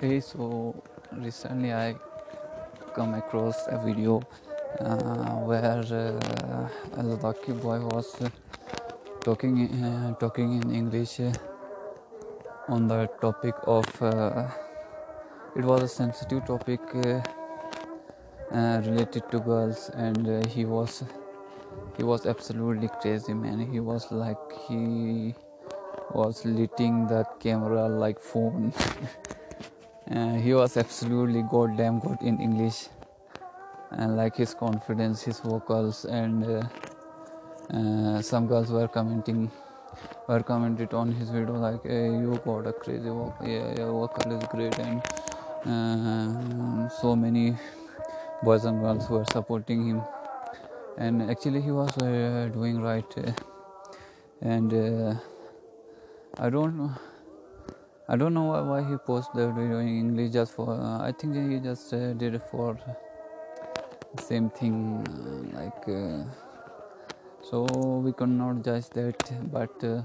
hey, so recently I come across a video uh, where uh, a Ladakhi boy was uh, talking talking in English on the topic of uh, it was a sensitive topic uh, uh, related to girls and he was he was absolutely crazy man. He was like he was lighting that camera like phone. He was absolutely goddamn good in english. And like his confidence his vocals and uh, uh, some girls were commenting were commented on his video like hey, you got a crazy vocal yeah your vocal is great and uh, so many boys and girls were supporting him. And actually he was uh, doing right uh, and uh, i don't know. I don't know why, why he posted the video in english just for uh, i think he just uh, did it for same thing uh, like uh, so we could not judge that but uh,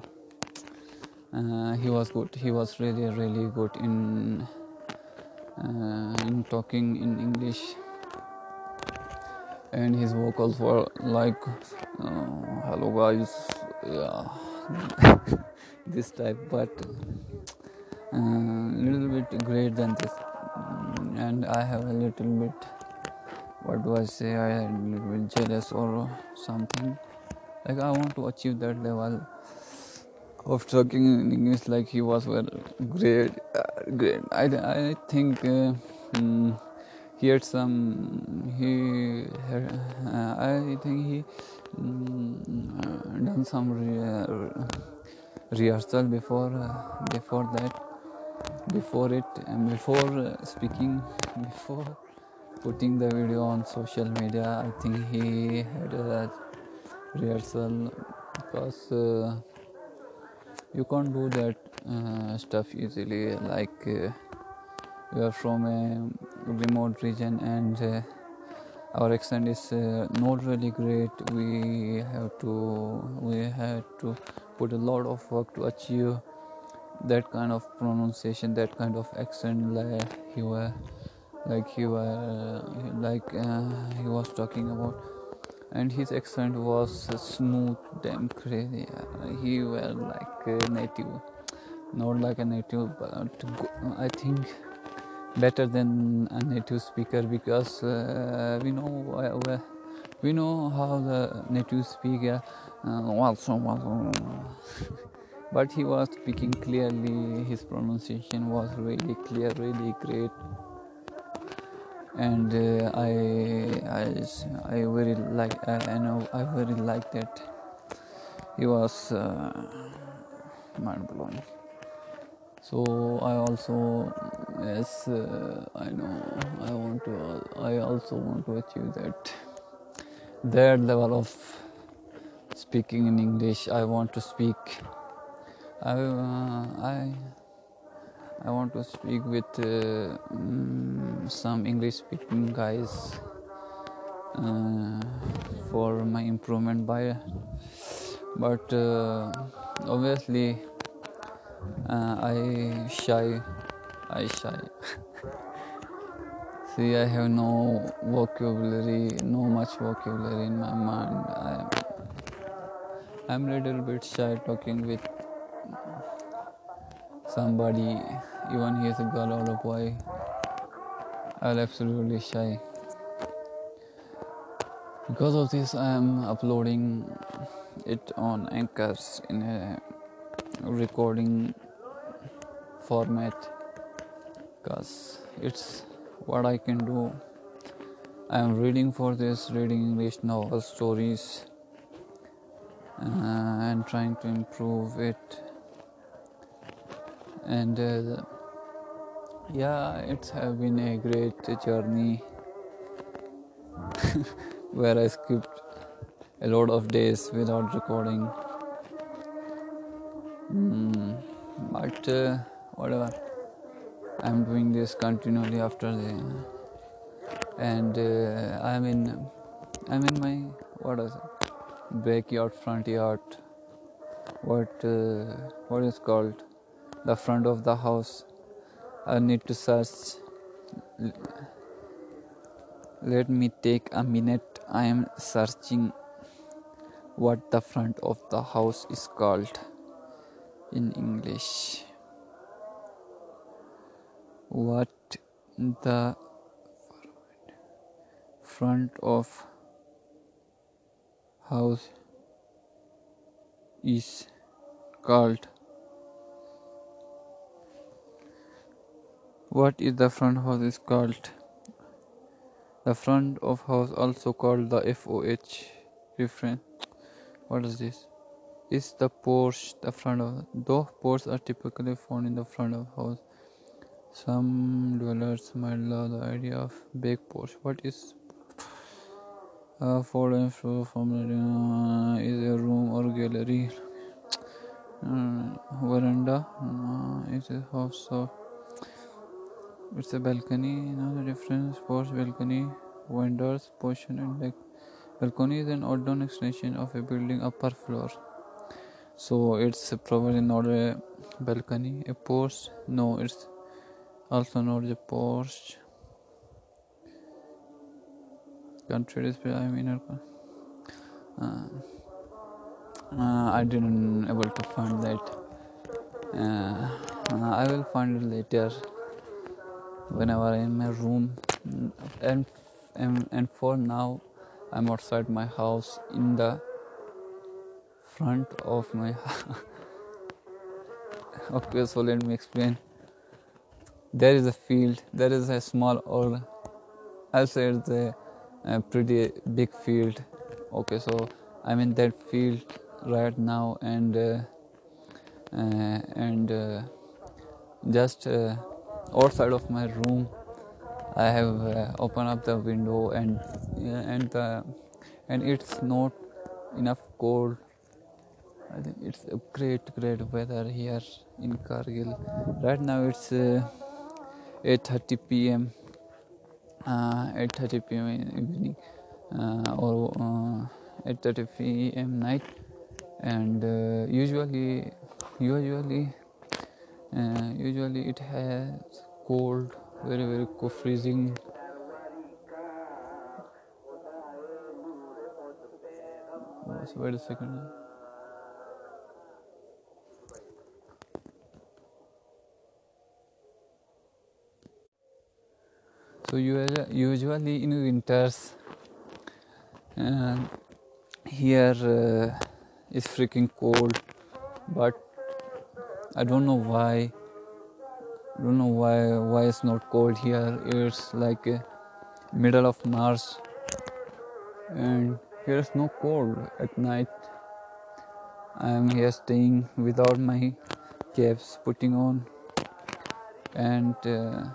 uh, he was good. He was really really good in in talking in english. And his vocals were like hello guys yeah this type but a uh, little bit greater than this. And i have a little bit what do i say i am a little bit jealous or something. Like i want to achieve that level of talking in english like he was well great uh, great. I, I think uh, mm, he had some he uh, i think he mm, done some rehearsal before uh, before that before it and before uh, speaking before putting the video on social media i think he had a rehearsal because uh, you can't do that uh, stuff easily like uh, we are from a remote region and uh, our accent is uh, not really great we have to we have to put a lot of work to achieve that kind of pronunciation that kind of accent like he were like he were like uh, he was talking about. And his accent was smooth damn crazy. He were like a native not like a native but i think better than a native speaker because uh, we know uh, we know how the native speaker uh, but he was speaking clearly. His pronunciation was really clear really great. And uh, I, I i very like i, I know i very like that. He was uh, mind blowing so i also yes uh, i know. I want to i also want to achieve that that level of speaking in english i want to speak i uh, i i want to speak with uh, mm, some english speaking guys uh, for my improvement by but uh, obviously uh, I shy. I shy. See, I have no vocabulary, no much vocabulary in my mind. I'm, I'm a little bit shy talking with somebody, even he is a girl or a boy. I'm absolutely shy. Because of this, I am uploading it on Anchors in a recording format because it's what I can do. I am reading for this, reading English novel stories uh, and trying to improve it. And uh, yeah, it's have been a great journey where I skipped a lot of days without recording. Mm, but uh, whatever, I'm doing this continually after the, and uh, I'm in, I'm in my what is it, backyard, front yard, what uh, what is called, the front of the house, I need to search. Let me take a minute. I am searching what the front of the house is called in English. What the front of house is called? What is the front house is called? The front of house also called the FOH reference. What is this? Is the porch the front of though porches are typically found in the front of house some dwellers might love the idea of big porch what is uh, following floor from uh, is a room or gallery? Uh, veranda uh, is a house of it's a balcony another difference porch balcony windows portion and like balcony is an outdoor extension of a building upper floor. So it's provided not a balcony a porch no it's also not the porch country display i mean uh, uh, i didn't able to find that. Uh, uh, i will find it later. Whenever in my room. And, and and for now i'm outside my house in the front of my okay so let me explain there is a field there is a small or say it's a, a pretty big field. Okay so i'm in that field right now and uh, uh, and uh, just uh, outside of my room i have uh, opened up the window and and the and it's not enough cold. I think it's a great great weather here in kargil. Right now it's uh, 8:30 p.m. Uh, 8:30 p.m. evening uh, or 8:30 p.m. night, and uh, usually usually usually it has cold, very very cold, freezing. wait a second. So usually in winters uh, here uh, is freaking cold but i don't know why I don't know why why it's not cold here. It's like uh, middle of march and here is no cold at night. I am here staying without my caps putting on and uh,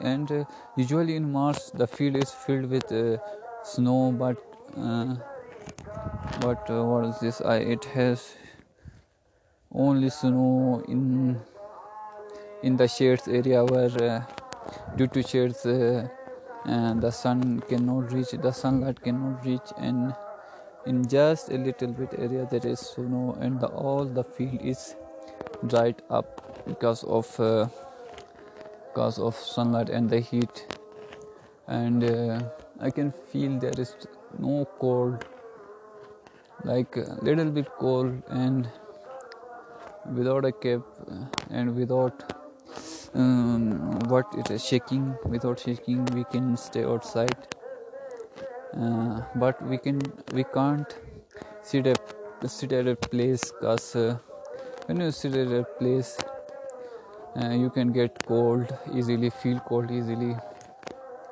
and uh, usually in March the field is filled with uh, snow but uh, but uh, what is this? I, it has only snow in in the shades area where uh, due to shades uh, the sun cannot reach the sunlight cannot reach. And in just a little bit area there is snow and the, all the field is dried up because of because of sunlight and the heat. And uh, i can feel there is no cold. Like a little bit cold and without a cap uh, and without um, what it is shaking. Without shaking we can stay outside. Uh, but we can we can't sit at sit at a place because uh, when you sit at a place uh, you can get cold easily feel cold easily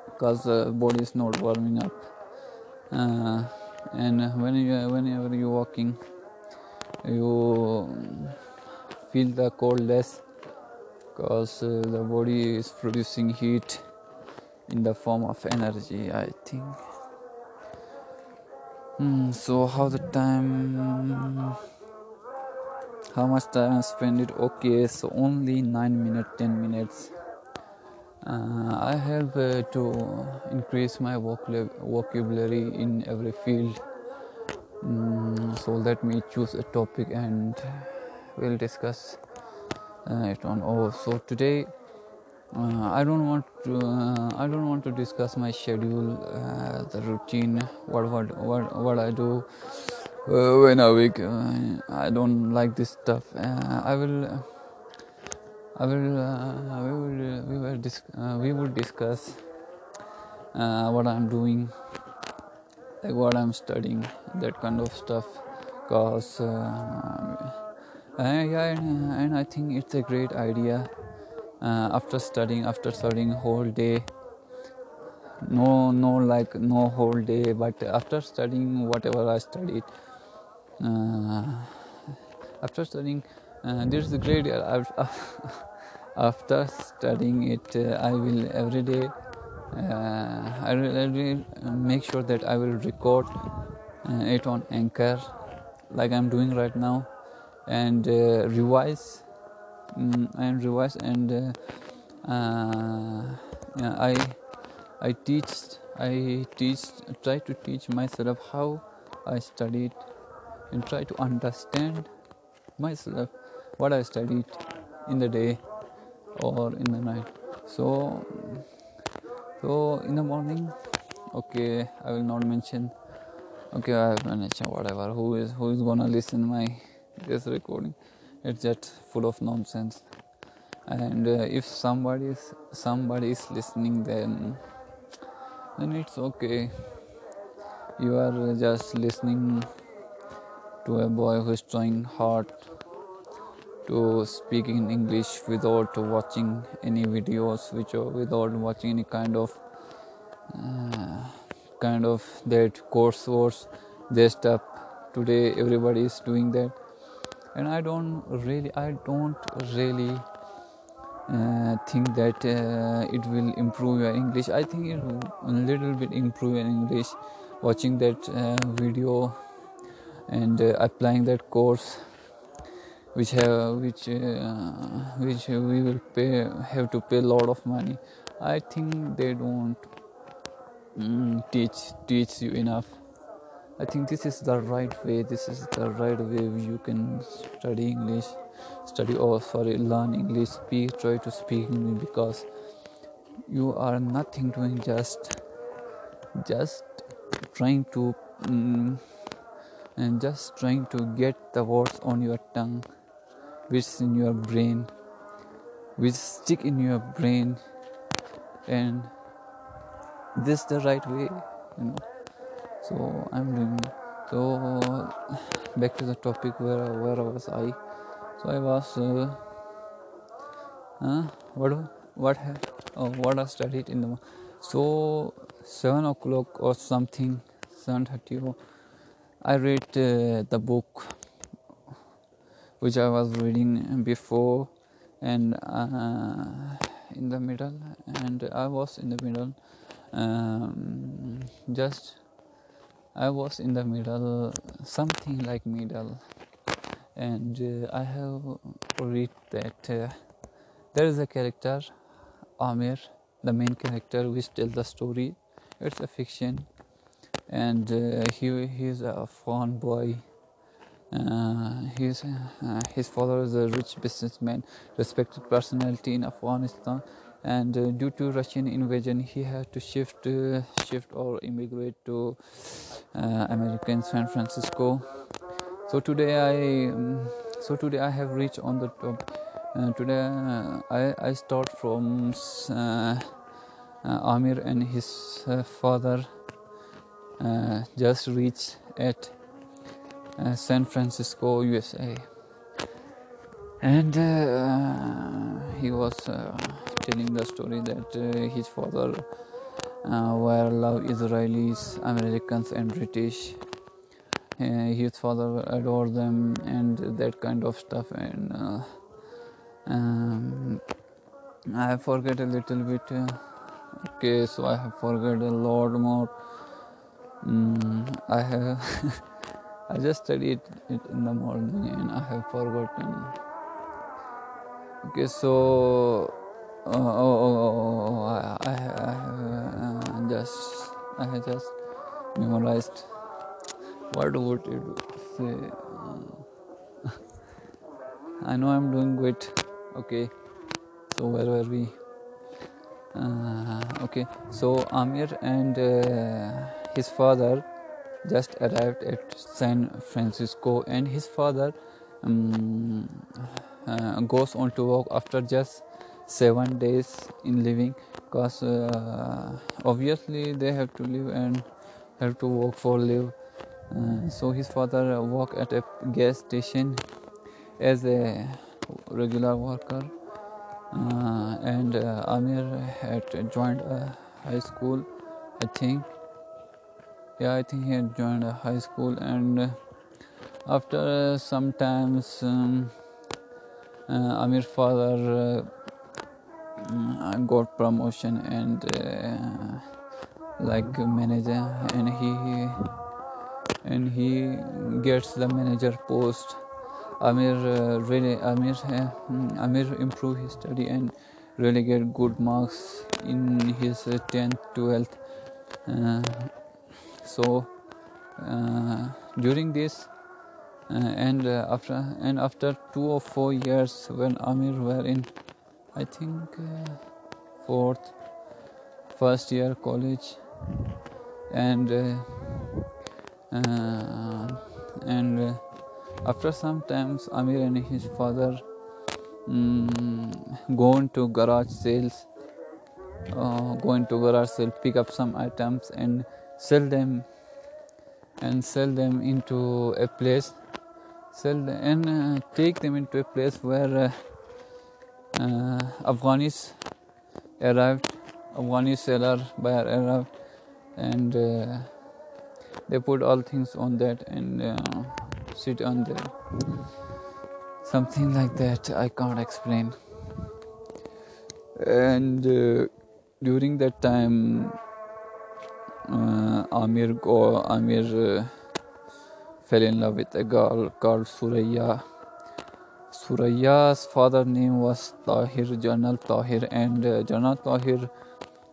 because the body is not warming up. Uh, and when you whenever you're walking you feel the cold less because uh, the body is producing heat in the form of energy i think. Mm, so how the time how much time i spend it okay so only 9 minutes 10 minutes. Uh, i have uh, to increase my vocabulary in every field. Um, so let me choose a topic and we'll discuss uh, it on. Oh so today uh, I don't want to uh, I don't want to discuss my schedule, uh, the routine, what what what what I do uh, when I wake. Uh, I don't like this stuff. Uh, I will. I will. Uh, we will. We will. Dis- we would discuss what I'm doing, like what I'm studying, that kind of stuff. Cause yeah, and, and I think it's a great idea uh, after studying after studying whole day no no like no whole day but after studying whatever i studied uh, after studying uh, there's a great uh, after studying it uh, i will every day uh, I will, I will make sure that i will record uh, it on anchor like i'm doing right now and revise um, and revise and yeah, i I teach I teach try to teach myself how I studied and try to understand myself what I studied in the day or in the night. So so in the morning okay I will not mention okay I have mentioned whatever who is who is gonna listen my this recording? It's just full of nonsense. And uh, if somebody is somebody is listening then then it's okay. You are just listening to a boy who is trying hard to speak in english without watching any videos which are without watching any kind of uh, kind of that course course their stuff today everybody is doing that. And i don't really i don't really uh, think that uh, it will improve your english. I think it will a little bit improve your english. Watching that uh, video and uh, applying that course which have which uh, which we will pay have to pay a lot of money. I think they don't mm, teach teach you enough. I think this is the right way this is the right way you can study english study or sorry learn english speak try to speak english because you are nothing doing just just trying to um, and just trying to get the words on your tongue which is in your brain which stick in your brain and this the right way you know. So i'm doing so back to the topic where where was i? So I was uh, uh, what what oh, what I studied in the so seven o'clock or something seven thirty I read uh, the book which I was reading before and uh, in the middle and I was in the middle um, just I was in the middle something like middle and uh, I have read that uh, there is a character Amir, the main character, which tells the story. It's a fiction, and uh, he he's a fun boy. Uh, his uh, his father is a rich businessman, respected personality in Afghanistan, and uh, due to Russian invasion, he had to shift shift or immigrate to American San Francisco. So today i um, so today i have reached on the top. Uh, today uh, I, I start from uh, uh amir and his uh, father uh, just reached at san francisco usa and he was telling the story that his father were love israelis americans and british. Uh, his father adored them and that kind of stuff and uh, um, I forget a little bit uh, okay so I have forget a lot more um, I have I just studied it in the morning and I have forgotten. Okay so uh, oh, oh, oh, oh, I, I, uh, just I have just memorized what would you say? I know i'm doing great. Okay so where were we? Uh, okay so amir and uh, his father just arrived at san francisco and his father um, uh, goes on to work after just seven days in living because uh, obviously they have to live and have to work for live uh, so his father work at a gas station as a regular worker uh, and uh, Amir had joined a high school I think yeah I think he had joined a high school and uh, after sometimes um, uh, Amir's father uh, got promotion and uh, like manager and he and he gets the manager post. Amir uh, really Amir uh, Amir improve his study and really get good marks in his 10th 12th uh, so uh, during this uh, and uh, after and after two or four years when Amir were in I think fourth first year college and and after some times, Amir and his father um, go into garage sales, uh, go into garage sale, pick up some items and sell them, and sell them into a place, sell them, and uh, take them into a place where uh, uh, Afghanis arrived, seller buyer arrived, and uh, they put all things on that and uh, sit on there something like that i can't explain. And uh, during that time amir go amir uh, fell in love with a girl called suraya. Suraya's father name was tahir janal tahir and uh, janal tahir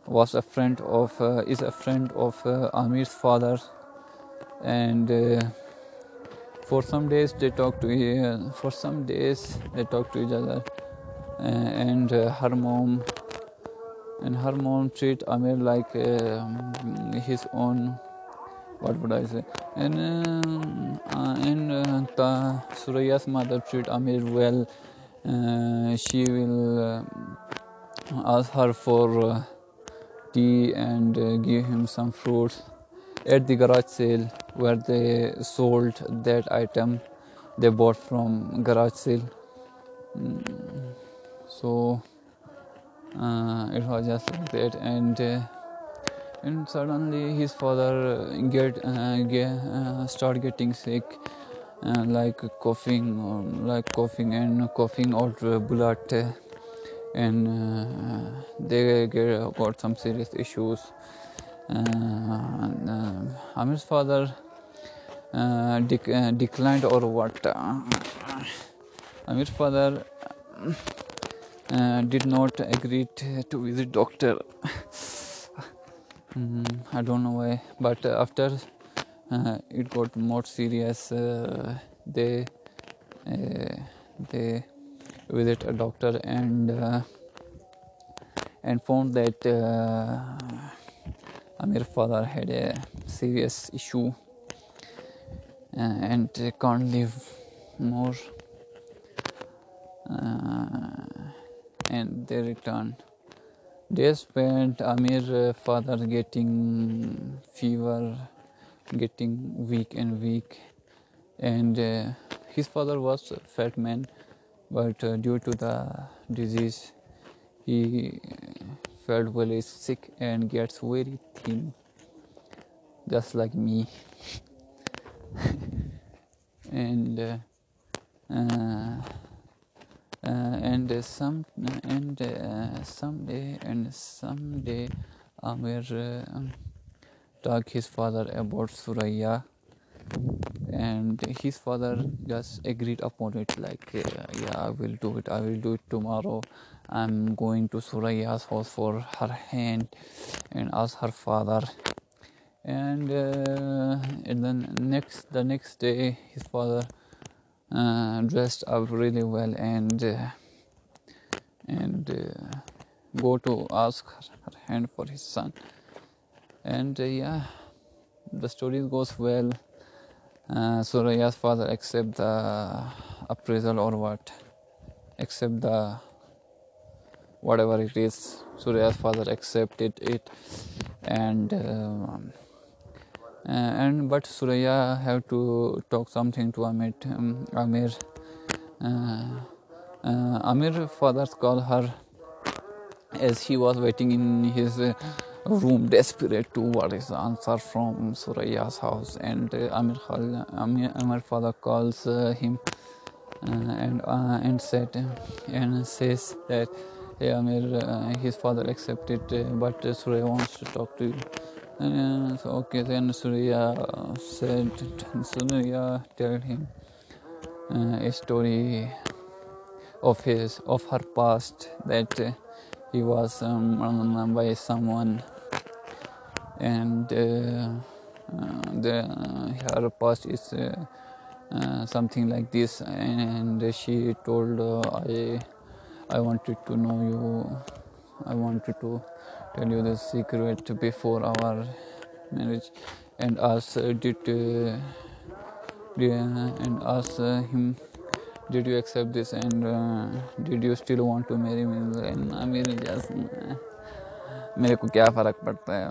was a friend of uh, is a friend of uh, amir's father. And uh, for some days they talk to uh, for some days they talk to each other. Uh, and uh, her mom and her mom treat Amir like um, his own what would I say? And uh, uh, and uh, Suraya's mother treat Amir well. She will ask her for tea and give him some fruits. At the garage sale where they sold that item they bought from garage sale. Mm, so uh, it was just like that. And uh, and suddenly his father get, uh, get uh, start getting sick uh, like coughing or like coughing and coughing out blood and uh, they get, got some serious issues. Uh, Amir's father uh, dec- uh, declined or what? Amir's father did not agree to visit doctor. Mm, I don't know why, but after it got more serious, they they visit a doctor and uh, and found that uh, Amir father had a serious issue uh, and can't live more uh, and they returned they spent Amir uh, father getting fever getting weak and weak. And uh, his father was a fat man but uh, due to the disease he felt very sick and gets very thin just like me. And uh, uh, uh, and some and uh, someday and someday Amir uh, talk his father about Suraya. And his father just agreed upon it like uh, yeah I will do it I will do it tomorrow. I'm going to Suraya's house for her hand and ask her father. And uh, and then next the next day his father uh, dressed up really well and uh, and uh, go to ask her hand for his son. And uh, yeah the story goes well. Uh, Suraya's father accept the appraisal or what? Accept the whatever it is. Suraya's father accepted it and um, and but Suraya have to talk something to Amir um, Amir uh, uh, Amir father called her as he was waiting in his uh, room desperate to what is the answer from Suraya's house. And uh, Amir, Amir, Amir father calls uh, him uh, and uh, and said and says that hey Amir uh, his father accepted but Suraya wants to talk to you so okay then Suraya said Suraya told him a story of his of her past that he was um, by someone and uh, uh, the uh, her past is something like this and she told i i wanted to know you i wanted to tell you the secret before our marriage and asked did uh, and asked him did you accept this and uh, did you still want to marry me and I mean just मेरे को क्या फ़र्क पड़ता है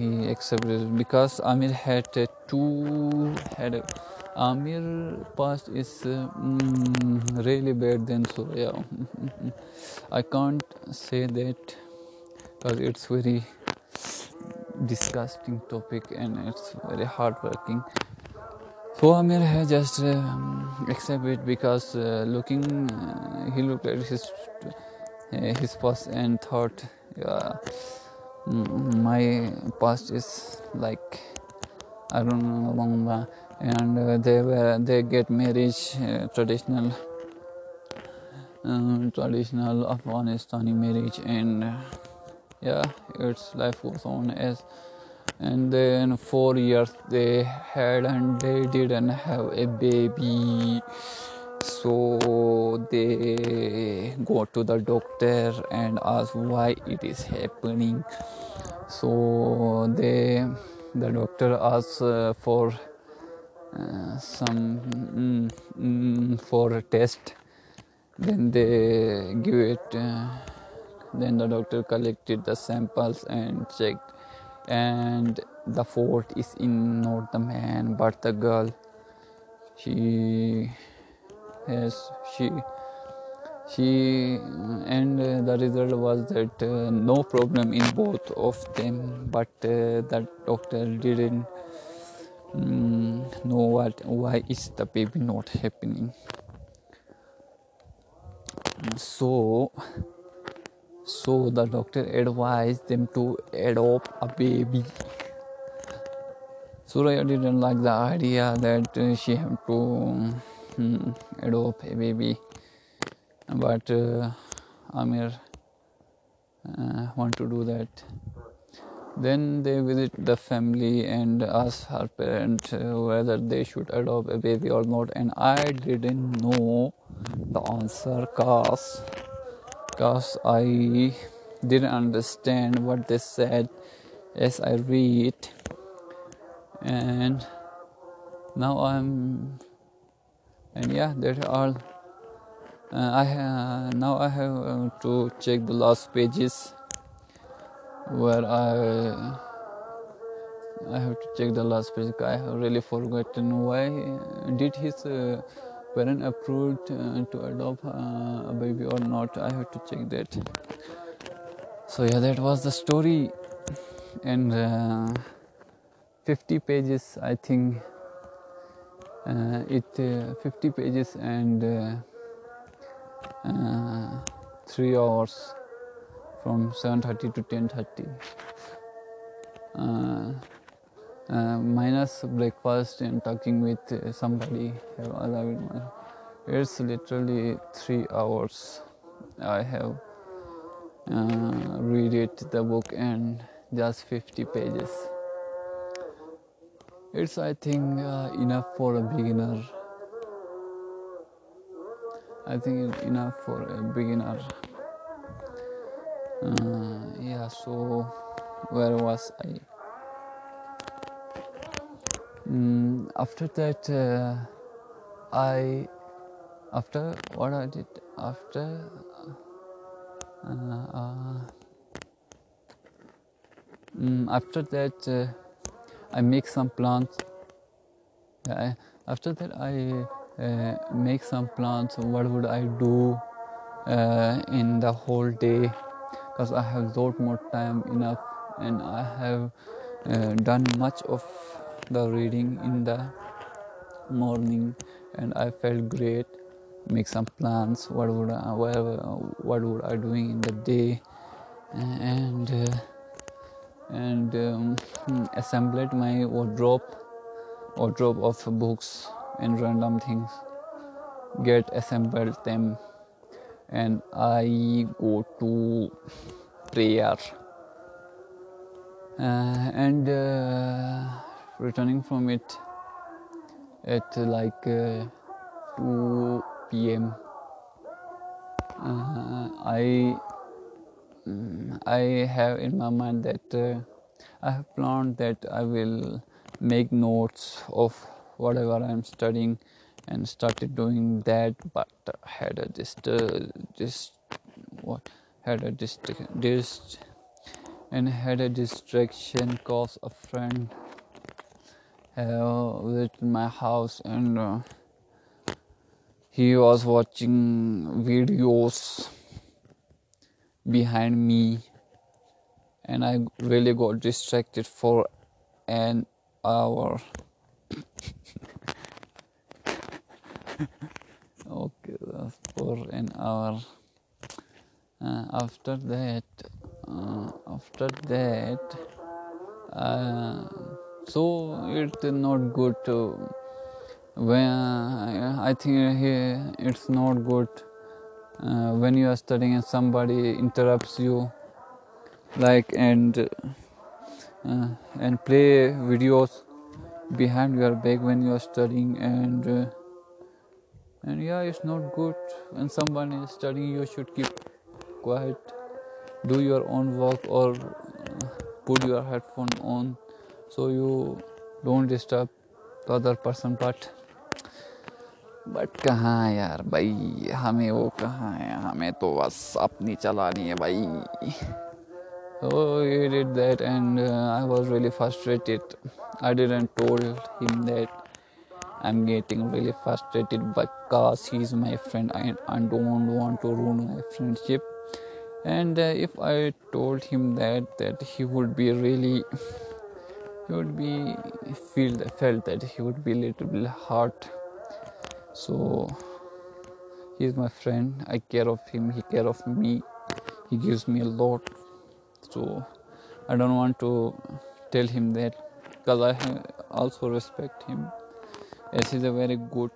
he accepted because Amir had two had Amir past is mm, really bad than Suraya I can't say that because it's very disgusting topic and it's very hard working so Amir has just um, accepted because uh, looking, uh, he looked at his uh, his past and thought, yeah, my past is like I don't know, and uh, they were they get marriage uh, traditional uh, traditional Afghanistani marriage and yeah, its life goes on as and then four years they had and they didn't have a baby. So they go to the doctor and ask why it is happening. So they the doctor asks uh, for uh, some mm, mm, for a test. Then they give it uh, then the doctor collected the samples and checked and the fault is in not the man but the girl she has she she and the result was that uh, no problem in both of them but uh, the doctor didn't um, know what why is the baby not happening. So so the doctor advised them to adopt a baby. Suraya didn't like the idea that she had to um, adopt a baby, but uh, Amir uh, want to do that. Then they visit the family and ask her parents uh, whether they should adopt a baby or not, and I didn't know the answer cause because I didn't understand what they said as I read. And now I'm and yeah that's all. Uh, I uh, now I have uh, to check the last pages where I I have to check the last page I have really forgotten why did his uh, parent approved uh, to adopt uh, a baby or not i have to check that. So yeah that was the story. And uh, 50 pages i think uh, it uh, 50 pages and uh, 3 hours from 7:30 to 10:30 uh, minus breakfast and talking with uh, somebody it's literally three hours i have uh, read it the book and just 50 pages. It's i think uh, enough for a beginner. I think enough for a beginner. Uh, yeah so where was i mm, after that uh, i after what i did after uh, uh, mm, after that uh, i make some plants. yeah, after that i uh, make some plants. what would i do uh, in the whole day because i have lot more time enough and i have done much of the reading in the morning and i felt great make some plans what would I, whatever, what would i doing in the day. And uh, and um, assembled my wardrobe wardrobe of books and random things get assembled them. And i go to prayer. Uh, and uh, returning from it at like uh, 2 p.m uh, i i have in my mind that uh, i have planned that i will make notes of whatever i'm studying and started doing that but had a just uh, what? Had a dist dist and had a distraction cause a friend visited my house and uh, he was watching videos behind me and i really got distracted for an hour. Okay for an hour. Uh, after that uh, after that uh, so it's not good to when i think it's not good uh, when you are studying and somebody interrupts you like and uh, and play videos behind your back when you are studying and uh, and yeah it's not good. When someone is studying you should keep quiet do your own work or uh, put your headphone on so you don't disturb the other person but but कहाँ यार भाई हमें वो कहाँ है हमें तो बस अपनी चलानी है भाई Oh, he did that, and uh, I was really frustrated. I didn't told him that I'm getting really frustrated because he's my friend. I, I don't want to ruin my friendship. And uh, if I told him that, that he would be really, he would be feel felt that he would be a little bit hurt. So he's my friend. I care of him. He care of me. He gives me a lot so i don't want to tell him that because i also respect him as he's a very good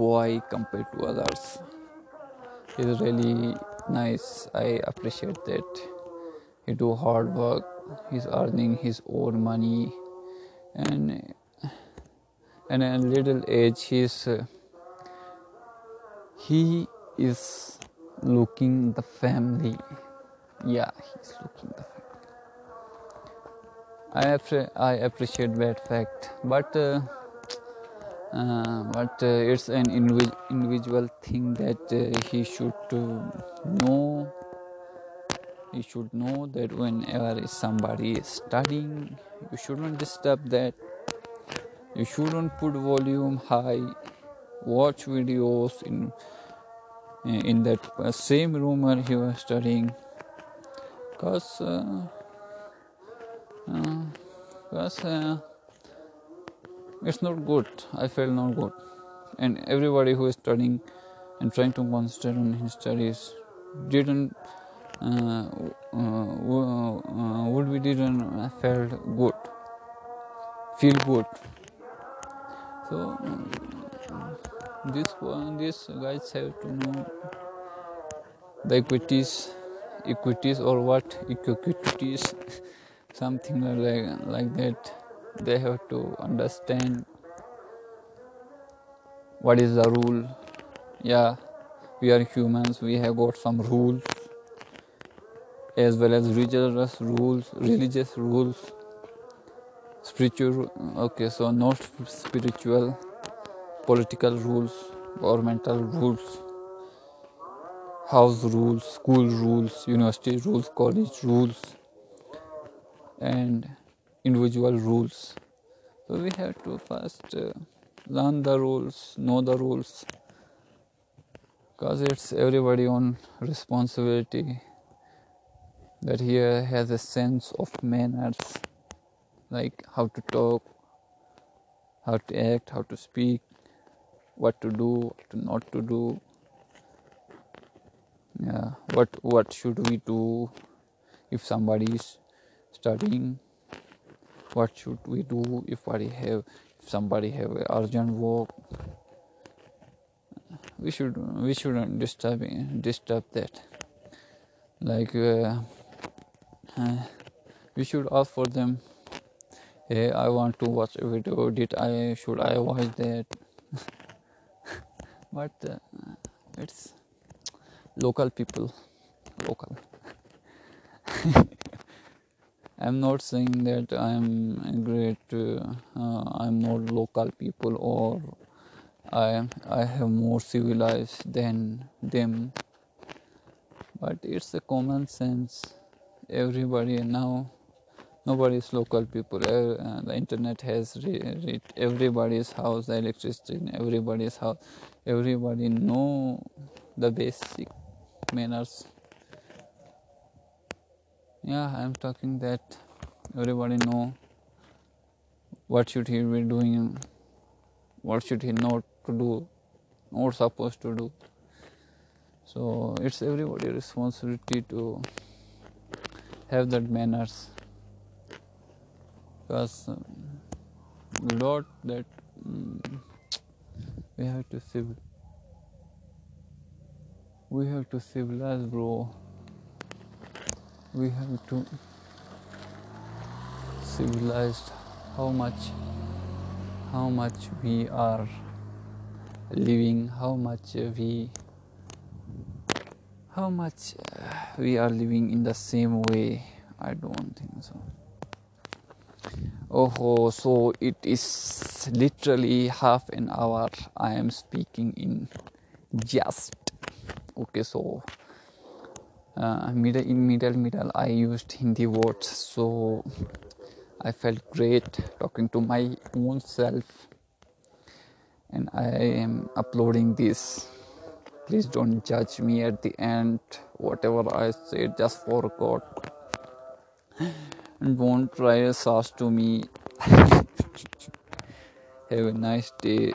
boy compared to others he's really nice i appreciate that he do hard work he's earning his own money and and at a little age he's uh, he is looking the family. Yeah he's looking the family. I, I appreciate that fact but uh, uh, but uh, it's an individual thing that uh, he should know he should know that whenever somebody is studying you shouldn't disturb that. You shouldn't put volume high watch videos in in that same room where he was studying. Because because uh, uh, it's not good. I feel not good. And everybody who is studying and trying to concentrate on his studies didn't uh, uh, would be didn't felt good. Feel good. So this one these guys have to know the equities equities or what equities something like like that. They have to understand what is the rule. Yeah we are humans we have got some rules as well as religious rules religious rules. Spiritual okay so not spiritual political rules governmental rules. House rules school rules university rules college rules and individual rules. So we have to first uh, learn the rules know the rules because it's everybody on responsibility that here has a sense of manners like how to talk how to act how to speak what to do what to not to do. Yeah what what should we do if somebody is studying? What should we do if somebody have if somebody have urgent work? We should we shouldn't disturb disturb that. Like uh, we should ask for them. Hey i want to watch a video. Did i should i watch that? But uh, it's local people. Local. I'm not saying that i'm great uh, i'm not local people or i i have more civilized than them. But it's a common sense everybody now nobody is local people. Uh, the internet has reached everybody's house the electricity in everybody's house. Everybody know the basic manners. Yeah i'm talking that everybody know what should he be doing what should he not to do not supposed to do. So it's everybody's responsibility to have that manners. Because um, lot that um, we have to civil we have to civilize bro. We have to civilized how much how much we are living how much we how much uh, we are living in the same way? I don't think so. Oh so it is literally half an hour i am speaking in just. Okay so uh, middle in middle middle i used hindi words so i felt great talking to my own self. And i am uploading this please don't judge me at the end. Whatever i said just for god and don't try a sauce to me. Have a nice day